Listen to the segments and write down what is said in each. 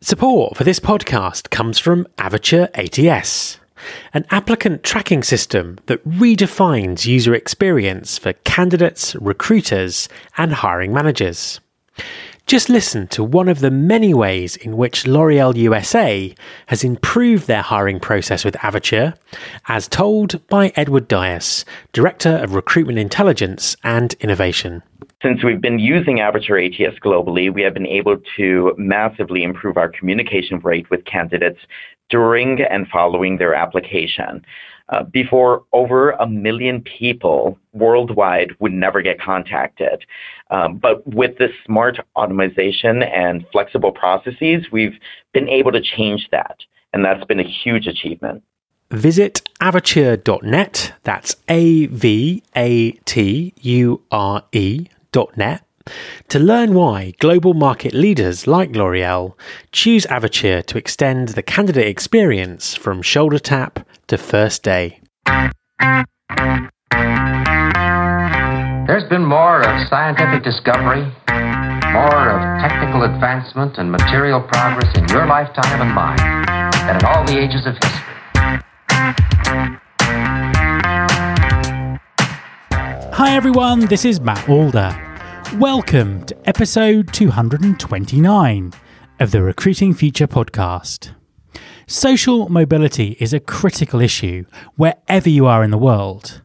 Support for this podcast comes from Avature ATS, an applicant tracking system that redefines user experience for candidates, recruiters, and hiring managers. Just listen to one of the many ways in which L'Oreal USA has improved their hiring process with Avature, as told by Edward Dias, Director of Recruitment Intelligence and Innovation. Since we've been using Avature ATS globally, we have been able to massively improve our communication rate with candidates during and following their application. Uh, before over a million people worldwide would never get contacted. Um, but with this smart automation and flexible processes, we've been able to change that. And that's been a huge achievement. Visit avature.net, that's A V A T U R E.net, to learn why global market leaders like L'Oreal choose Avature to extend the candidate experience from shoulder tap to first day. There's been more of scientific discovery, more of technical advancement and material progress in your lifetime and mine than in all the ages of history. Hi everyone, this is Matt Alder. Welcome to episode 229 of the Recruiting Future podcast. Social mobility is a critical issue wherever you are in the world.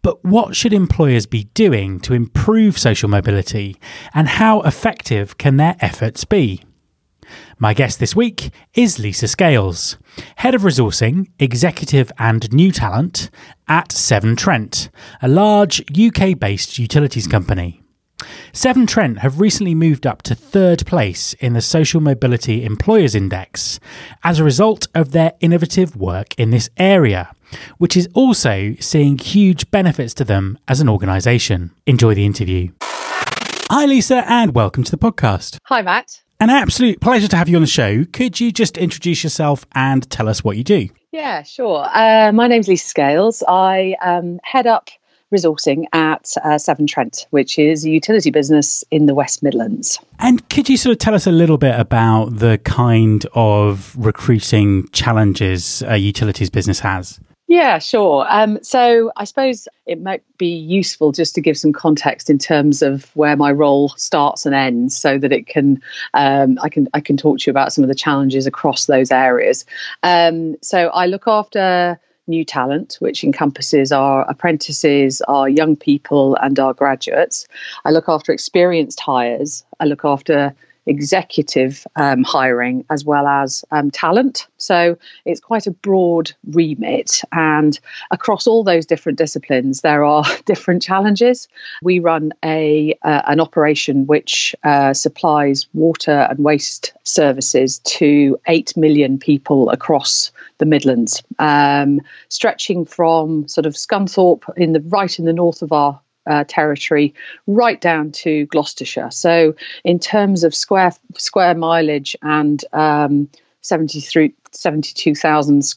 But what should employers be doing to improve social mobility and how effective can their efforts be? My guest this week is Lisa Scales, Head of Resourcing, Executive and New Talent at Severn Trent, a large UK based utilities company. Severn Trent have recently moved up to third place in the Social Mobility Employers Index as a result of their innovative work in this area, which is also seeing huge benefits to them as an organisation. Enjoy the interview. Hi, Lisa, and welcome to the podcast. Hi, Matt. An absolute pleasure to have you on the show. Could you just introduce yourself and tell us what you do? Yeah, sure. Uh, my name's Lisa Scales. I um, head up resourcing at uh, Severn Trent, which is a utility business in the West Midlands. And could you sort of tell us a little bit about the kind of recruiting challenges a utilities business has? Yeah, sure. Um, so I suppose it might be useful just to give some context in terms of where my role starts and ends, so that it can um, I can I can talk to you about some of the challenges across those areas. Um, so I look after new talent, which encompasses our apprentices, our young people, and our graduates. I look after experienced hires. I look after executive um, hiring as well as um, talent. So it's quite a broad remit. And across all those different disciplines, there are different challenges. We run a uh, an operation which uh, supplies water and waste services to 8 million people across the Midlands, um, stretching from sort of Scunthorpe in the right in the north of our uh, territory right down to Gloucestershire. So, in terms of square square mileage and um, 72,000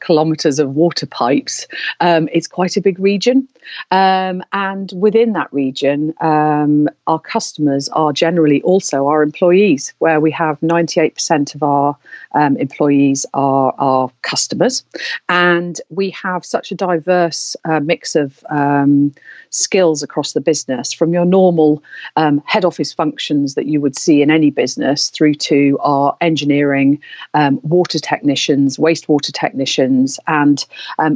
kilometres of water pipes, um, it's quite a big region. Um, and within that region, um, our customers are generally also our employees, where we have 98% of our um, employees are our customers. And we have such a diverse uh, mix of um, skills across the business from your normal um, head office functions that you would see in any business through to our engineering, um, water technicians, wastewater technicians, and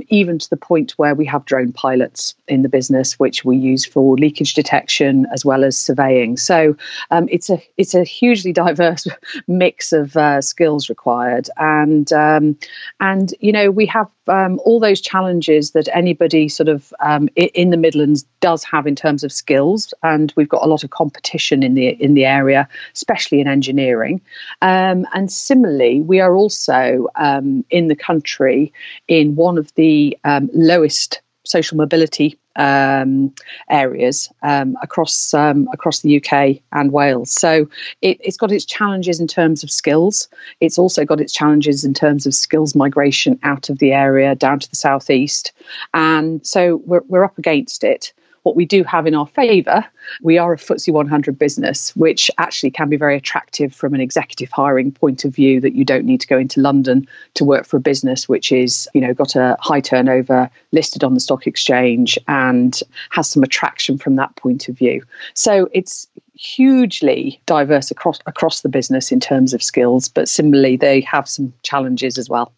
even to the point where we have drone pilots in the business, which we use for leakage detection as well as surveying. So um, it's a it's a hugely diverse mix of uh, skills required, and um, and you know we have um, all those challenges that anybody sort of um, in the Midlands does have in terms of skills, and we've got a lot of competition in the in the area, especially in engineering. Um, and similarly, we are also um, in the country in one of the lowest social mobility um, areas um, across um, across the UK and Wales. So it, has got its challenges in terms of skills. It's also got its challenges in terms of skills migration out of the area down to the southeast, and so we're we're up against it. What we do have in our favour, we are a FTSE 100 business, which actually can be very attractive from an executive hiring point of view. That you don't need to go into London to work for a business which is, you know, got a high turnover, listed on the stock exchange, and has some attraction from that point of view. So it's hugely diverse across across the business in terms of skills, but similarly they have some challenges as well.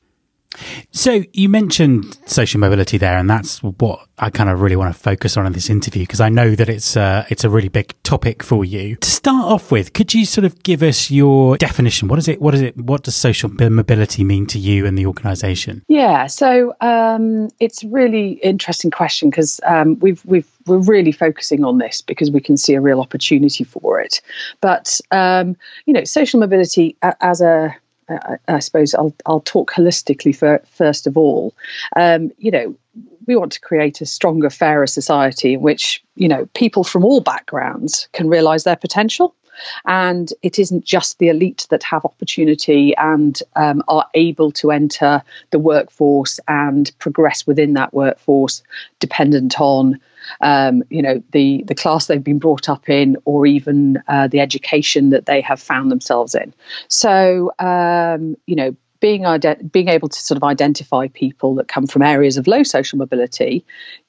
So you mentioned social mobility there, and that's what I kind of really want to focus on in this interview because I know that it's uh, it's a really big topic for you. To start off with, could you sort of give us your definition? What is it? What is it? What does social mobility mean to you and the organisation? Yeah, so um, it's a really interesting question because um, we've we've we're really focusing on this because we can see a real opportunity for it. But um, you know, social mobility as a I, I suppose I'll I'll talk holistically for, first of all. Um, you know, we want to create a stronger, fairer society in which you know people from all backgrounds can realise their potential. And it isn't just the elite that have opportunity and um, are able to enter the workforce and progress within that workforce, dependent on um, you know, the the class they've been brought up in, or even uh, the education that they have found themselves in. So, um, you know, being ident- being able to sort of identify people that come from areas of low social mobility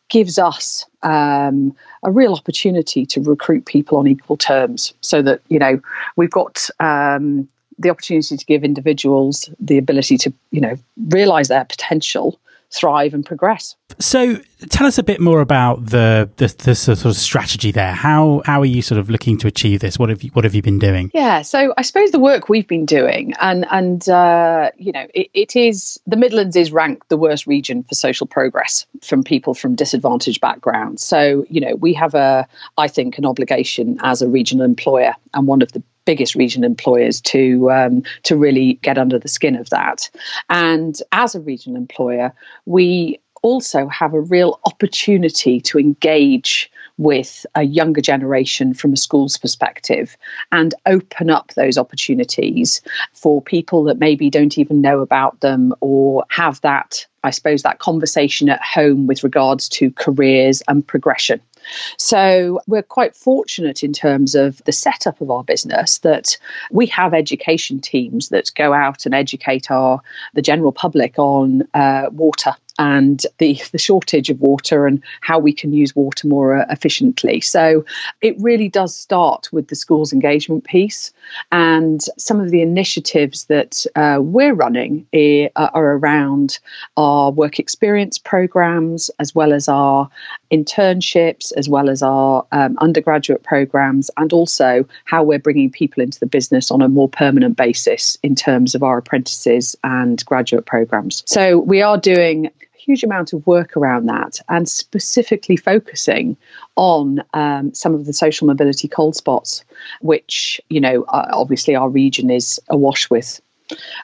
gives us um, a real opportunity to recruit people on equal terms, so that you know we've got. Um, the opportunity to give individuals the ability to, you know, realize their potential thrive and progress. So, tell us a bit more about the, the, the sort of strategy there. How how are you sort of looking to achieve this? What have you what have you been doing? Yeah, so I suppose the work we've been doing, and and uh, you know, it, it is the Midlands is ranked the worst region for social progress from people from disadvantaged backgrounds. So you know, we have a I think an obligation as a regional employer, and one of the biggest regional employers to um, to really get under the skin of that. And as a regional employer, we also have a real opportunity to engage with a younger generation from a school's perspective and open up those opportunities for people that maybe don't even know about them or have that I suppose that conversation at home with regards to careers and progression. So we're quite fortunate in terms of the setup of our business that we have education teams that go out and educate our the general public on uh, water and the, the shortage of water and how we can use water more uh, efficiently. So it really does start with the school's engagement piece. And some of the initiatives that uh, we're running are, are around our work experience programs, as well as our internships, as well as our um, undergraduate programs, and also how we're bringing people into the business on a more permanent basis in terms of our apprentices and graduate programs. So we are doing a huge amount of work around that and specifically focusing on um, some of the social mobility cold spots, which, you know, uh, obviously our region is awash with.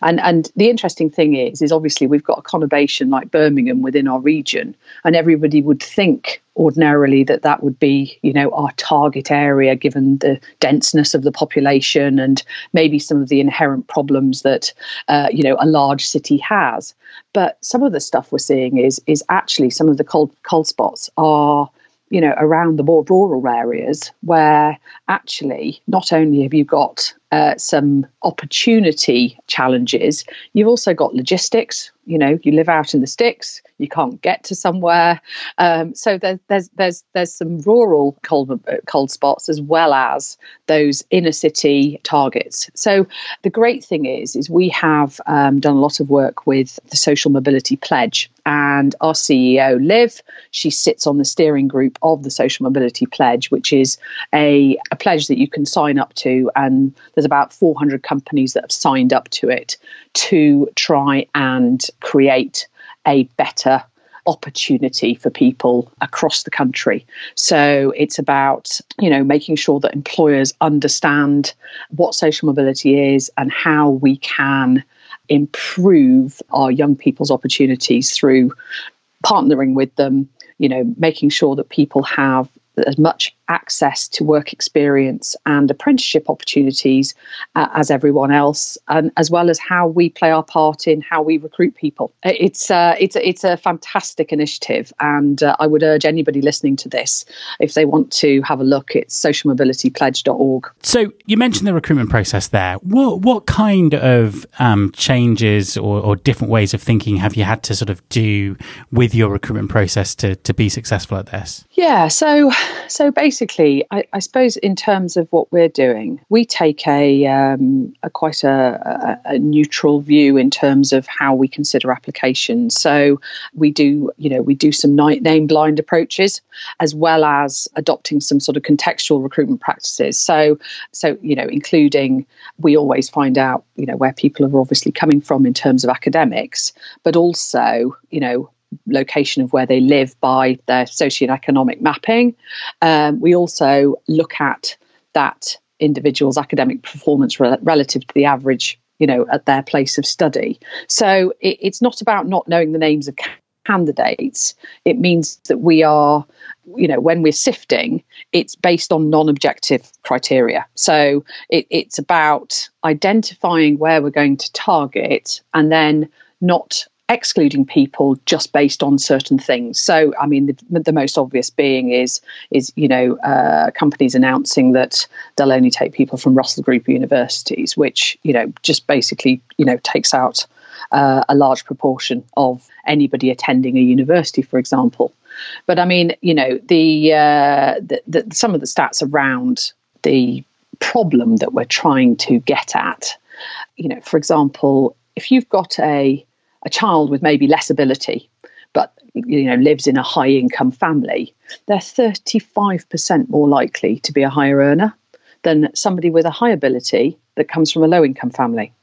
And and the interesting thing is, is obviously we've got a conurbation like Birmingham within our region, and everybody would think ordinarily that that would be, you know, our target area given the denseness of the population and maybe some of the inherent problems that, uh, you know, a large city has. But some of the stuff we're seeing is is actually some of the cold cold spots are you know, around the more rural areas where actually not only have you got uh, some opportunity challenges, you've also got logistics. You know, you live out in the sticks, you can't get to somewhere, um, so there's there's there's there's some rural cold uh, cold spots as well as those inner city targets. So the great thing is, is we have um, done a lot of work with the Social Mobility Pledge, and our CEO Liv, she sits on the steering group of the Social Mobility Pledge, which is a, a pledge that you can sign up to and there's about 400 companies that have signed up to it to try and create a better opportunity for people across the country. So it's about, you know, making sure that employers understand what social mobility is and how we can improve our young people's opportunities through partnering with them, you know, making sure that people have as much access to work experience and apprenticeship opportunities uh, as everyone else, and as well as how we play our part in how we recruit people. It's uh, it's it's a fantastic initiative, and uh, I would urge anybody listening to this if they want to have a look. It's socialmobilitypledge.org. So you mentioned the recruitment process there. What what kind of um, changes or, or different ways of thinking have you had to sort of do with your recruitment process to to be successful at this? Yeah, so so basically, I, I suppose in terms of what we're doing, we take a, um, a quite a, a, a, neutral view in terms of how we consider applications. So we do, you know, we do some name blind approaches as well as adopting some sort of contextual recruitment practices. So so you know, including we always find out, you know, where people are obviously coming from in terms of academics, but also, you know, location of where they live by their socioeconomic mapping. Um, we also look at that individual's academic performance re- relative to the average, you know, at their place of study. So it, it's not about not knowing the names of candidates. It means that we are, you know, when we're sifting, it's based on non-objective criteria. So it, it's about identifying where we're going to target and then not excluding people just based on certain things. So, I mean, the, the most obvious being is is you know uh, companies announcing that they'll only take people from Russell Group universities, which you know just basically you know takes out uh, a large proportion of anybody attending a university, for example. But I mean, you know, the, uh, the, the some of the stats around the problem that we're trying to get at. You know, for example, if you've got a a child with maybe less ability, but you know lives in a high income family, they're 35% more likely to be a higher earner than somebody with a high ability that comes from a low income family.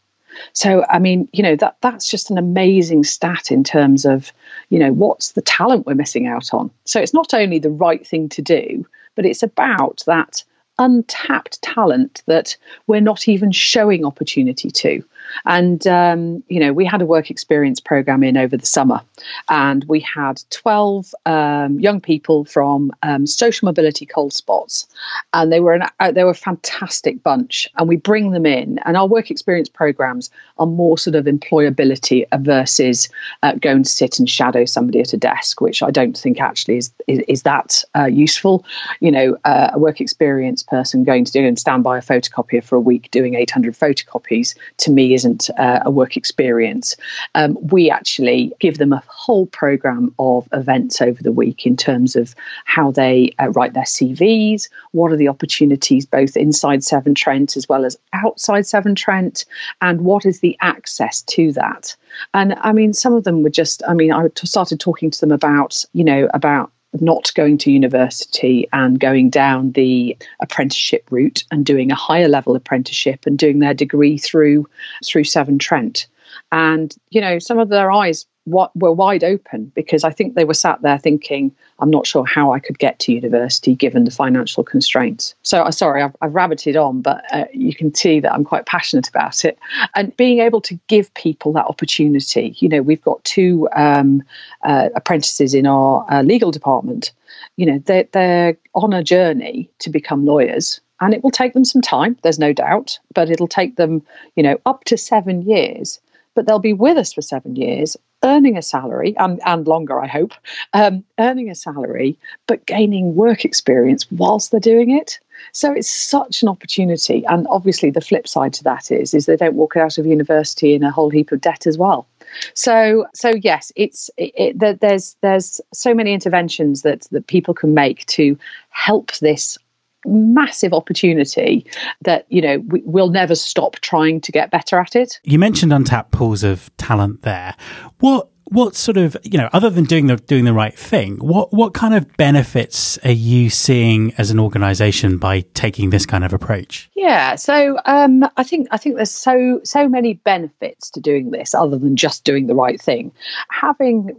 So I mean, you know, that that's just an amazing stat in terms of, you know, what's the talent we're missing out on. So it's not only the right thing to do, but it's about that untapped talent that we're not even showing opportunity to. And, um, you know, we had a work experience program in over the summer, and we had 12 um, young people from um, social mobility cold spots. And they were, an, uh, they were a fantastic bunch. And we bring them in, and our work experience programs are more sort of employability versus uh, going to sit and shadow somebody at a desk, which I don't think actually is, is, is that uh, useful. You know, uh, a work experience person going to do and stand by a photocopier for a week doing 800 photocopies to me isn't uh, a work experience. Um, we actually give them a whole program of events over the week in terms of how they uh, write their CVs, what are the opportunities both inside Severn Trent as well as outside Severn Trent, and what is the access to that. And I mean, some of them were just, I mean, I started talking to them about, you know, about not going to university and going down the apprenticeship route and doing a higher level apprenticeship and doing their degree through through Severn Trent. And you know, some of their eyes were wide open because I think they were sat there thinking, I'm not sure how I could get to university given the financial constraints. So, uh, sorry, I've, I've rabbited on, but uh, you can see that I'm quite passionate about it. And being able to give people that opportunity, you know, we've got two um, uh, apprentices in our uh, legal department. You know, they're, they're on a journey to become lawyers and it will take them some time there's no doubt but it'll take them you know up to 7 years but they'll be with us for 7 years earning a salary and, and longer, I hope, um, earning a salary, but gaining work experience whilst they're doing it. So it's such an opportunity. And obviously, the flip side to that is, is they don't walk out of university in a whole heap of debt as well. So, so yes, it's it, it, there's there's so many interventions that that people can make to help this massive opportunity that you know we, will never stop trying to get better at it. You mentioned untapped pools of talent there. What what sort of you know other than doing the doing the right thing what what kind of benefits are you seeing as an organization by taking this kind of approach? Yeah so um, i think i think there's so so many benefits to doing this other than just doing the right thing. Having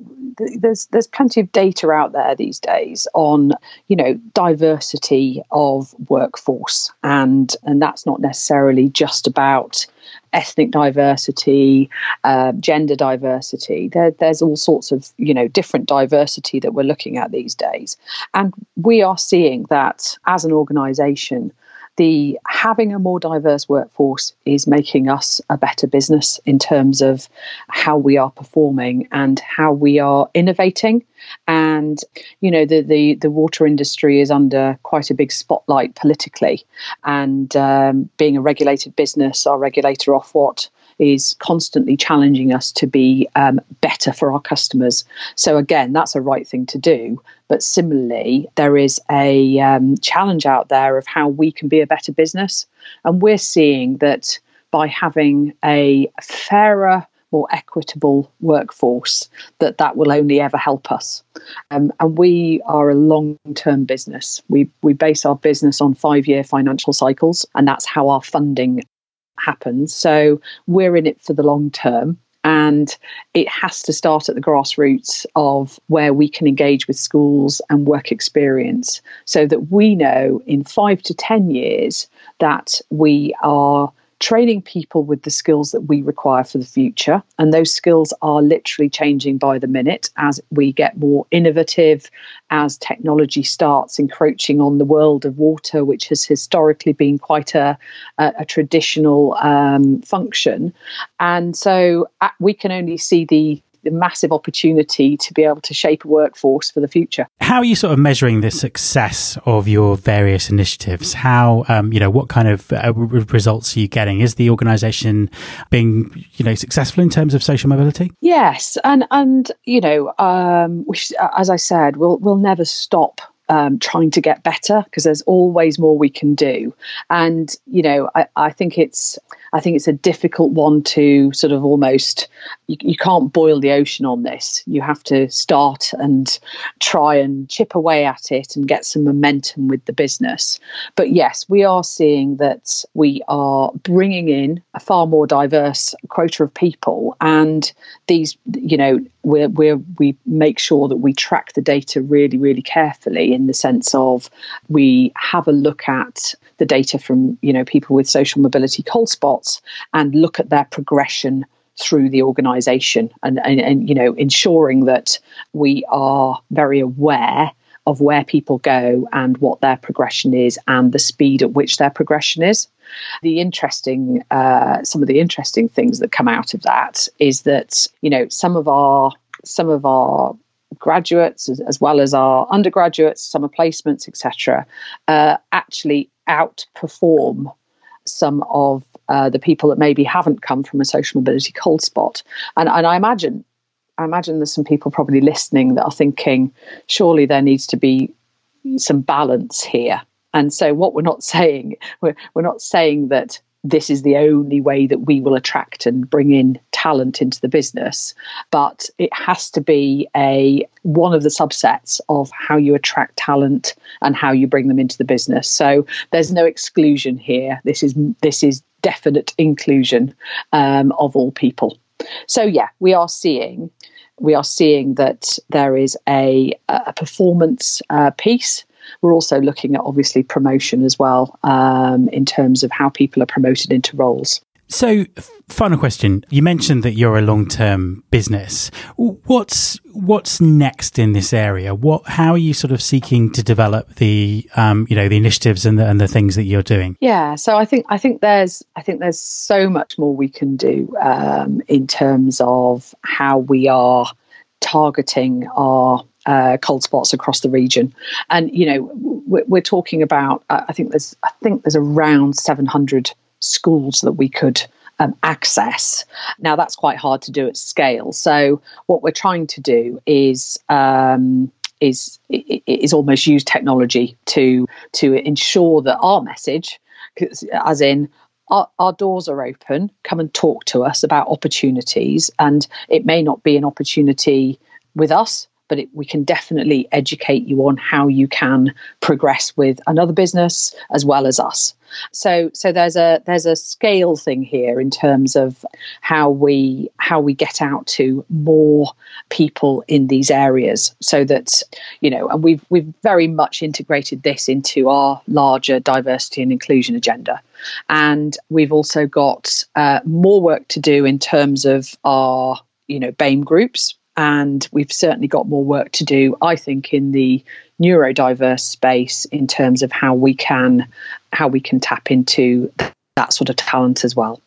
there's there's plenty of data out there these days on you know diversity of workforce and and that's not necessarily just about ethnic diversity, uh, gender diversity. There, there's all sorts of you know different diversity that we're looking at these days, and we are seeing that as an organisation the having a more diverse workforce is making us a better business in terms of how we are performing and how we are innovating. And you know the the, the water industry is under quite a big spotlight politically. And um, being a regulated business our regulator Ofwat is constantly challenging us to be um, better for our customers. So, again, that's a right thing to do. But similarly, there is a um, challenge out there of how we can be a better business. And we're seeing that by having a fairer, more equitable workforce that that will only ever help us um, and we are a long-term business we we base our business on five-year financial cycles and that's how our funding happens. So we're in it for the long term. And it has to start at the grassroots of where we can engage with schools and work experience so that we know in five to 10 years that we are training people with the skills that we require for the future. And those skills are literally changing by the minute as we get more innovative, as technology starts encroaching on the world of water, which has historically been quite a, a, a traditional um, function. And so uh, we can only see the the massive opportunity to be able to shape a workforce for the future. How are you sort of measuring the success of your various initiatives? How, um, you know, what kind of uh, results are you getting? Is the organisation being, you know, successful in terms of social mobility? Yes, and and you know, um, which, as I said, we'll we'll never stop um, trying to get better because there's always more we can do. And you know, I, I think it's I think it's a difficult one to sort of almost you, you can't boil the ocean on this. You have to start and try and chip away at it and get some momentum with the business. But yes, we are seeing that we are bringing in a far more diverse quota of people, and these, you know, we we make sure that we track the data really, really carefully in the sense of we have a look at the data from you know people with social mobility cold spots and look at their progression through the organization and, and, and you know ensuring that we are very aware of where people go and what their progression is and the speed at which their progression is. The interesting, uh, some of the interesting things that come out of that is that you know some of our some of our graduates as, as well as our undergraduates, summer placements, etc., uh, actually outperform some of uh, the people that maybe haven't come from a social mobility cold spot. And, and I imagine I imagine there's some people probably listening that are thinking, surely there needs to be some balance here. And so, what we're not saying, we're, we're not saying that this is the only way that we will attract and bring in talent into the business but it has to be a one of the subsets of how you attract talent and how you bring them into the business so there's no exclusion here this is this is definite inclusion um, of all people so yeah, we are seeing we are seeing that there is a, a performance uh, piece. We're also looking at obviously promotion as well um, in terms of how people are promoted into roles. So, final question. You mentioned that you're a long-term business. What's what's next in this area? What how are you sort of seeking to develop the um, you know the initiatives and the, and the things that you're doing? Yeah, so I think I think there's I think there's so much more we can do um, in terms of how we are targeting our uh, cold spots across the region. And you know, we're, we're talking about. I think there's. I think there's around 700 schools that we could um, access. Now, that's quite hard to do at scale. So, what we're trying to do is um, is is almost use technology to to ensure that our message, as in our, our, doors are open, come and talk to us about opportunities, and it may not be an opportunity with us, but it, we can definitely educate you on how you can progress with another business as well as us. So so there's a there's a scale thing here in terms of how we how we get out to more people in these areas so that you know and we've we've very much integrated this into our larger diversity and inclusion agenda and we've also got uh, more work to do in terms of our you know BAME groups and we've certainly got more work to do, I think, in the neurodiverse space in terms of how we can how we can tap into that sort of talent as well.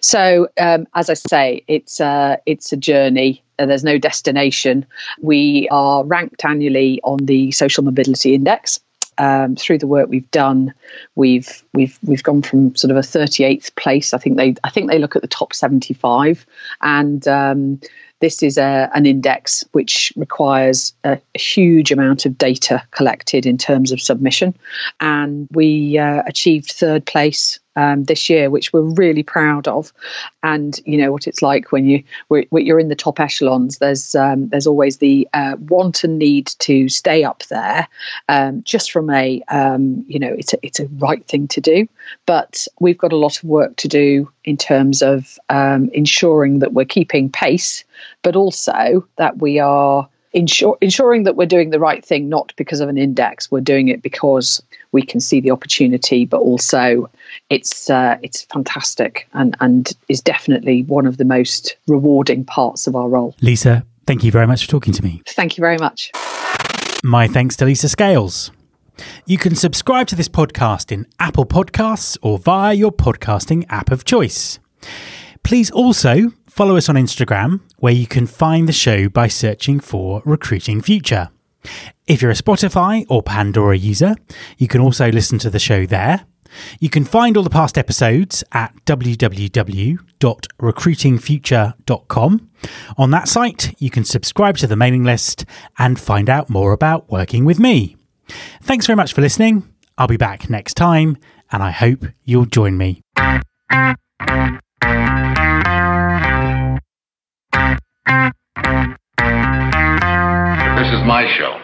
So, um, as I say, it's a, it's a journey. there's no destination. We are ranked annually on the Social Mobility Index. Um, through the work we've done, we've we've we've gone from sort of a 38th place. I think they I think they look at the top 75, and um, this is a, an index which requires a, a, huge amount of data collected in terms of submission. And we uh, achieved third place um, this year, which we're really proud of. And you know what it's like when you when you're in the top echelons. There's um, there's always the uh, want and need to stay up there, um, just from a um, you know it's a, it's a right thing to do. But we've got a lot of work to do in terms of um, ensuring that we're keeping pace, but also that we are ensure, ensuring that we're doing the right thing, not because of an index. We're doing it because we can see the opportunity, but also it's uh, it's fantastic and and is definitely one of the most rewarding parts of our role. Lisa, thank you very much for talking to me. Thank you very much. My thanks to Lisa Scales. You can subscribe to this podcast in Apple Podcasts or via your podcasting app of choice. Please also follow us on Instagram, where you can find the show by searching for Recruiting Future. If you're a Spotify or Pandora user, you can also listen to the show there. You can find all the past episodes at www.recruitingfuture.com. On that site, you can subscribe to the mailing list and find out more about working with me. Thanks very much for listening. I'll be back next time, and I hope you'll join me. This is my show.